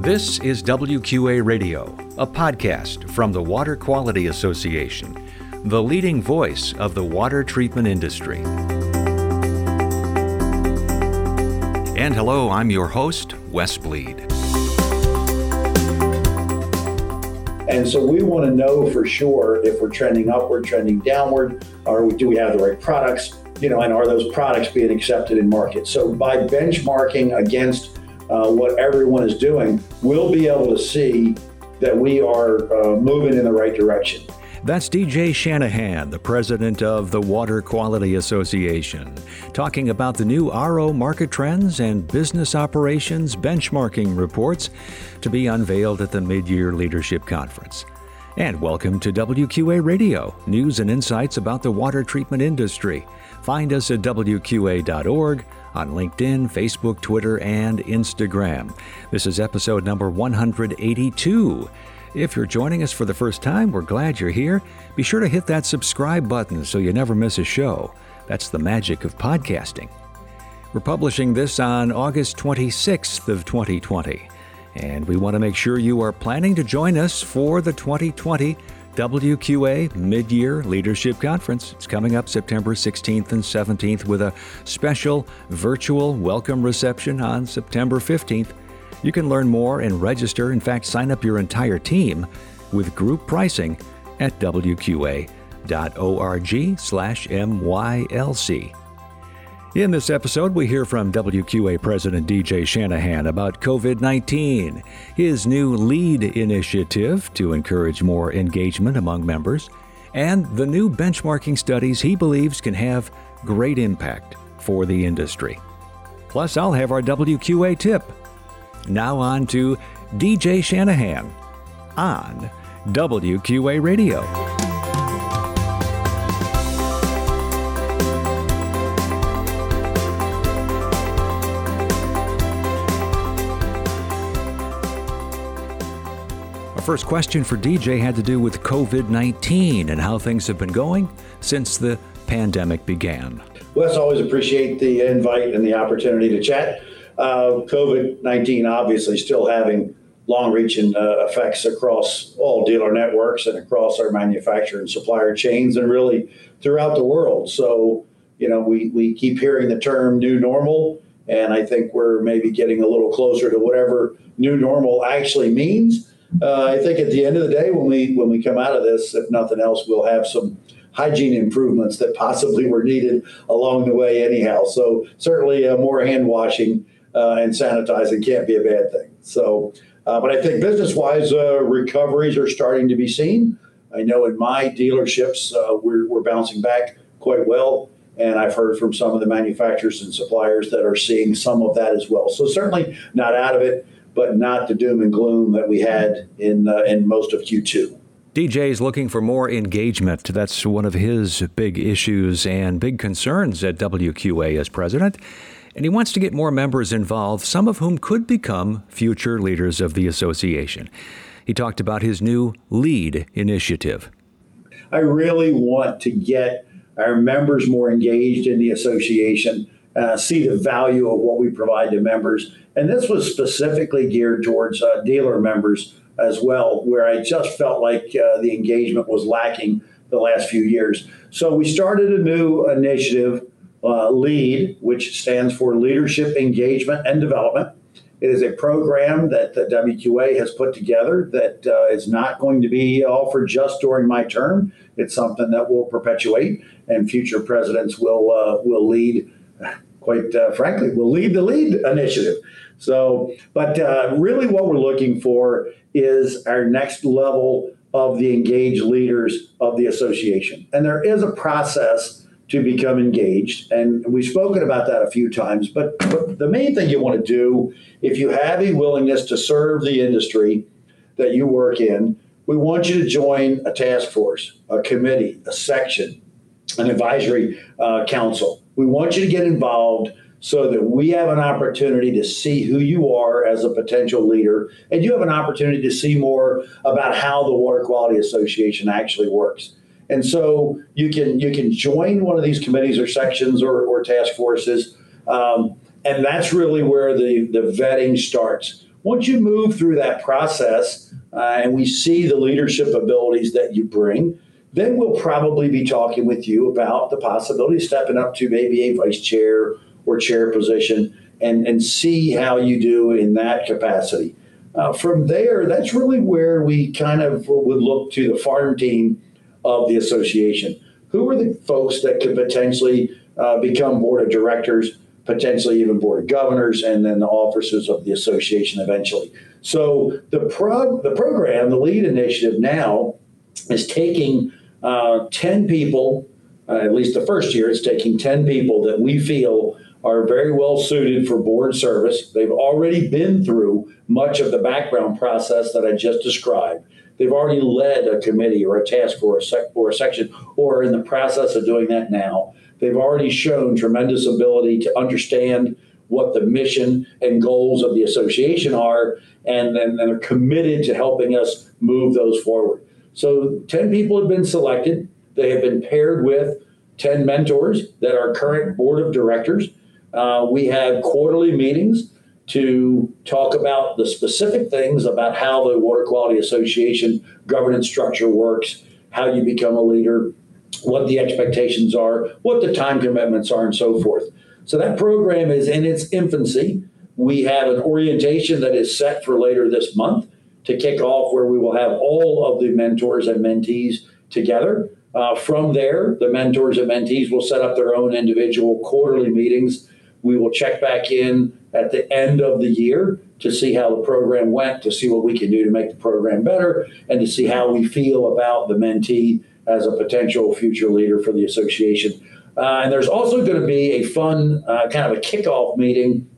This is WQA Radio, a podcast from the Water Quality Association, the leading voice of the water treatment industry. And hello, I'm your host, Wes Bleed. And so we want to know for sure if we're trending upward, trending downward, or do we have the right products, you know, and are those products being accepted in market? So by benchmarking against uh, what everyone is doing, we'll be able to see that we are uh, moving in the right direction. That's DJ Shanahan, the president of the Water Quality Association, talking about the new RO market trends and business operations benchmarking reports to be unveiled at the mid year leadership conference. And welcome to WQA Radio, news and insights about the water treatment industry. Find us at WQA.org on LinkedIn, Facebook, Twitter, and Instagram. This is episode number 182. If you're joining us for the first time, we're glad you're here. Be sure to hit that subscribe button so you never miss a show. That's the magic of podcasting. We're publishing this on August 26th of 2020, and we want to make sure you are planning to join us for the 2020 WQA Mid Year Leadership Conference. It's coming up September 16th and 17th with a special virtual welcome reception on September 15th. You can learn more and register, in fact, sign up your entire team with group pricing at wqa.org/mylc. In this episode, we hear from WQA President DJ Shanahan about COVID 19, his new LEAD initiative to encourage more engagement among members, and the new benchmarking studies he believes can have great impact for the industry. Plus, I'll have our WQA tip. Now, on to DJ Shanahan on WQA Radio. First question for DJ had to do with COVID 19 and how things have been going since the pandemic began. Wes, always appreciate the invite and the opportunity to chat. Uh, COVID 19 obviously still having long reaching uh, effects across all dealer networks and across our manufacturer and supplier chains and really throughout the world. So, you know, we, we keep hearing the term new normal, and I think we're maybe getting a little closer to whatever new normal actually means. Uh, I think at the end of the day, when we when we come out of this, if nothing else, we'll have some hygiene improvements that possibly were needed along the way, anyhow. So certainly, uh, more hand washing uh, and sanitizing can't be a bad thing. So, uh, but I think business wise, uh, recoveries are starting to be seen. I know in my dealerships, uh, we're we're bouncing back quite well. And I've heard from some of the manufacturers and suppliers that are seeing some of that as well. So certainly not out of it but not the doom and gloom that we had in uh, in most of Q2. DJ is looking for more engagement. That's one of his big issues and big concerns at WQA as president. And he wants to get more members involved, some of whom could become future leaders of the association. He talked about his new LEAD initiative. I really want to get our members more engaged in the association, uh, see the value of what we provide to members, and this was specifically geared towards uh, dealer members as well, where I just felt like uh, the engagement was lacking the last few years. So we started a new initiative, uh, LEAD, which stands for Leadership Engagement and Development. It is a program that the WQA has put together that uh, is not going to be offered just during my term. It's something that will perpetuate, and future presidents will uh, will lead quite uh, frankly, will lead the lead initiative. So, but uh, really what we're looking for is our next level of the engaged leaders of the association. And there is a process to become engaged. And we've spoken about that a few times. But, but the main thing you want to do, if you have a willingness to serve the industry that you work in, we want you to join a task force, a committee, a section, an advisory uh, council. We want you to get involved so that we have an opportunity to see who you are as a potential leader, and you have an opportunity to see more about how the Water Quality Association actually works. And so you can you can join one of these committees or sections or, or task forces, um, and that's really where the the vetting starts. once you move through that process uh, and we see the leadership abilities that you bring, then we'll probably be talking with you about the possibility of stepping up to maybe a vice chair or chair position and, and see how you do in that capacity. Uh, from there, that's really where we kind of would look to the farm team of the association. Who are the folks that could potentially uh, become board of directors, potentially even board of governors, and then the officers of the association eventually? So the prog- the program, the lead initiative now, is taking uh, 10 people, uh, at least the first year, it's taking 10 people that we feel are very well suited for board service. They've already been through much of the background process that I just described. They've already led a committee or a task or sec- or a section or are in the process of doing that now. They've already shown tremendous ability to understand what the mission and goals of the association are, and then they're committed to helping us move those forward. So 10 people have been selected. They have been paired with 10 mentors that are current board of directors. Uh, we have quarterly meetings to talk about the specific things about how the Water Quality Association governance structure works, how you become a leader, what the expectations are, what the time commitments are, and so forth. So that program is in its infancy. We have an orientation that is set for later this month to kick off, where we will have all of the mentors and mentees together. Uh, from there, the mentors and mentees will set up their own individual quarterly meetings. We will check back in at the end of the year to see how the program went, to see what we can do to make the program better, and to see how we feel about the mentee as a potential future leader for the association. Uh, and there's also going to be a fun uh, kind of a kickoff meeting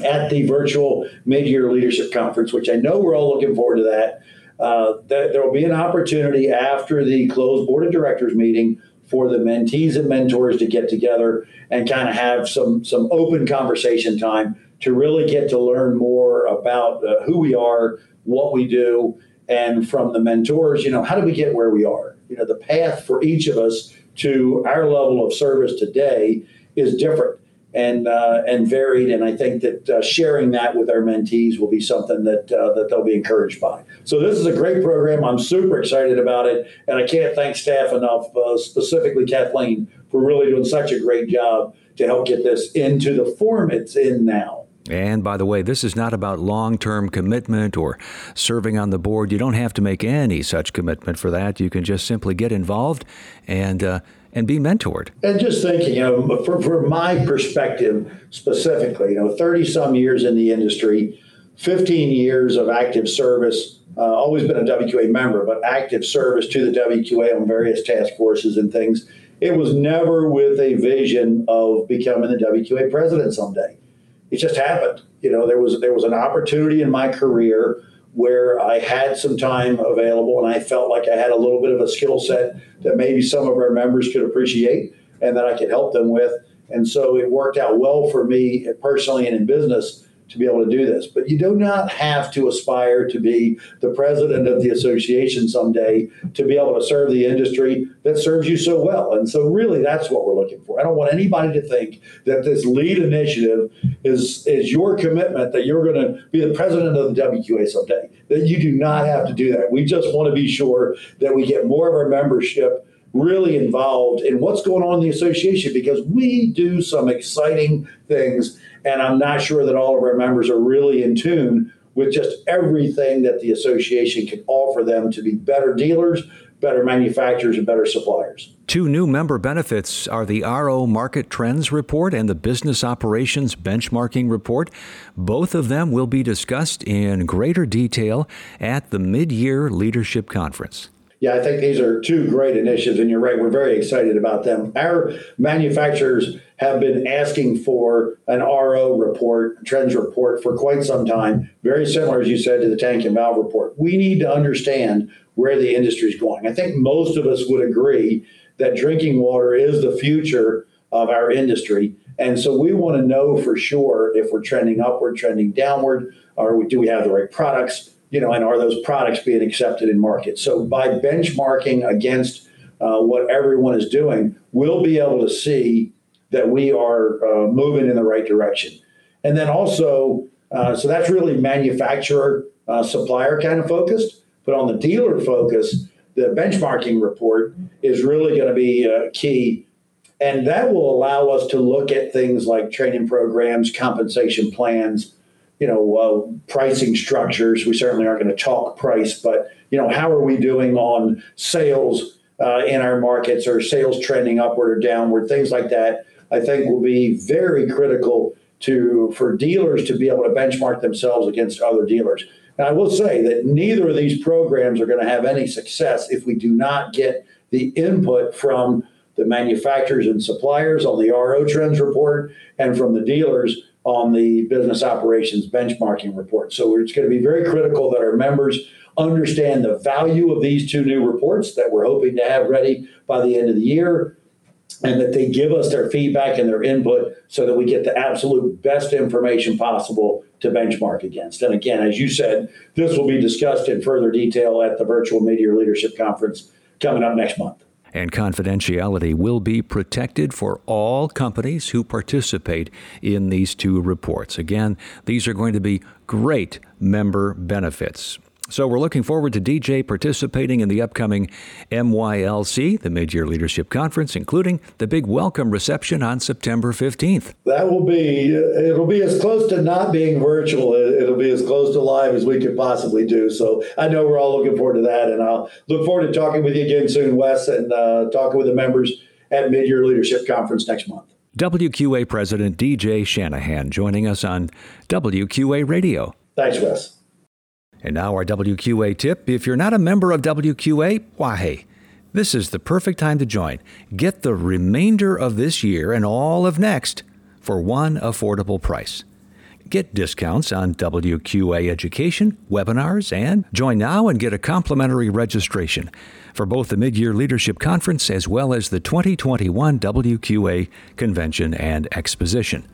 at the virtual mid-year leadership conference, which I know we're all looking forward to that. Uh, there will be an opportunity after the closed board of directors meeting for the mentees and mentors to get together and kind of have some some open conversation time to really get to learn more about uh, who we are, what we do, and from the mentors, you know, how do we get where we are? You know, the path for each of us to our level of service today is different and uh, and varied. And I think that uh, sharing that with our mentees will be something that uh, that they'll be encouraged by. So this is a great program. I'm super excited about it, and I can't thank staff enough, uh, specifically Kathleen, for really doing such a great job to help get this into the form it's in now. And by the way, this is not about long term commitment or serving on the board. You don't have to make any such commitment for that. You can just simply get involved and uh, and be mentored. And just thinking, you know, for, for my perspective specifically, you know, 30 some years in the industry, 15 years of active service, uh, always been a WQA member, but active service to the WQA on various task forces and things. It was never with a vision of becoming the WQA president someday. It just happened. You know, there was there was an opportunity in my career where I had some time available and I felt like I had a little bit of a skill set that maybe some of our members could appreciate and that I could help them with. And so it worked out well for me personally and in business to be able to do this. But you do not have to aspire to be the president of the association someday to be able to serve the industry that serves you so well. And so, really, that's what we're looking for. I don't want anybody to think that this lead initiative is, is your commitment that you're going to be the president of the WQA someday. That you do not have to do that. We just want to be sure that we get more of our membership really involved in what's going on in the association because we do some exciting things and I'm not sure that all of our members are really in tune with just everything that the association can offer them to be better dealers, better manufacturers, and better suppliers. Two new member benefits are the RO Market Trends Report and the Business Operations Benchmarking Report. Both of them will be discussed in greater detail at the Mid Year Leadership Conference. Yeah, I think these are two great initiatives, and you're right. We're very excited about them. Our manufacturers have been asking for an RO report, trends report, for quite some time. Very similar, as you said, to the tank and valve report. We need to understand where the industry is going. I think most of us would agree that drinking water is the future of our industry. And so we want to know for sure if we're trending upward, trending downward, or do we have the right products? You know, and are those products being accepted in market? So by benchmarking against uh, what everyone is doing, we'll be able to see that we are uh, moving in the right direction. And then also, Uh, so that's really manufacturer uh, supplier kind of focused. But on the dealer focus, the benchmarking report is really going to be uh, key. And that will allow us to look at things like training programs, compensation plans, you know, uh, pricing structures. We certainly aren't going to talk price, but you know, how are we doing on sales uh, in our markets or sales trending upward or downward, things like that. I think will be very critical to for dealers to be able to benchmark themselves against other dealers. And I will say that neither of these programs are going to have any success if we do not get the input from the manufacturers and suppliers on the RO trends report and from the dealers on the business operations benchmarking report. So it's going to be very critical that our members understand the value of these two new reports that we're hoping to have ready by the end of the year and that they give us their feedback and their input so that we get the absolute best information possible to benchmark against. And again, as you said, this will be discussed in further detail at the virtual Mid-Year Leadership Conference coming up next month. And confidentiality will be protected for all companies who participate in these two reports. Again, these are going to be great member benefits. So we're looking forward to DJ participating in the upcoming MYLC, the Mid-Year Leadership Conference, including the big welcome reception on September 15th. That will be it'll be as close to not being virtual. It'll be as close to live as we could possibly do. So I know we're all looking forward to that, and I'll look forward to talking with you again soon, Wes, and uh, talking with the members at Mid-Year Leadership Conference next month. WQA President DJ Shanahan joining us on WQA Radio. Thanks, Wes. And now our WQA tip. If you're not a member of WQA, why hey, this is the perfect time to join. Get the remainder of this year and all of next for one affordable price. Get discounts on WQA education, webinars, and join now and get a complimentary registration for both the Mid-Year Leadership Conference as well as the 2021 WQA Convention and Exposition.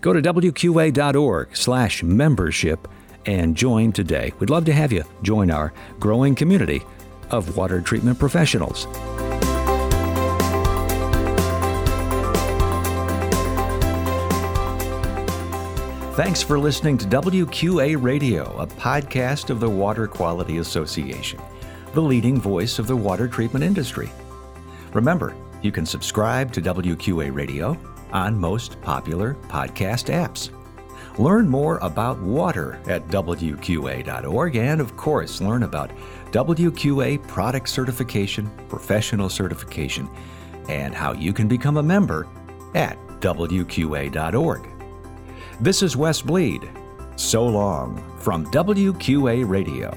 Go to wqa.org/membership and join today. We'd love to have you join our growing community of water treatment professionals. Thanks for listening to WQA Radio, a podcast of the Water Quality Association, the leading voice of the water treatment industry. Remember, you can subscribe to WQA Radio on most popular podcast apps. Learn more about water at WQA.org and, of course, learn about WQA product certification, professional certification, and how you can become a member at WQA.org. This is Wes Bleed. So long from WQA Radio.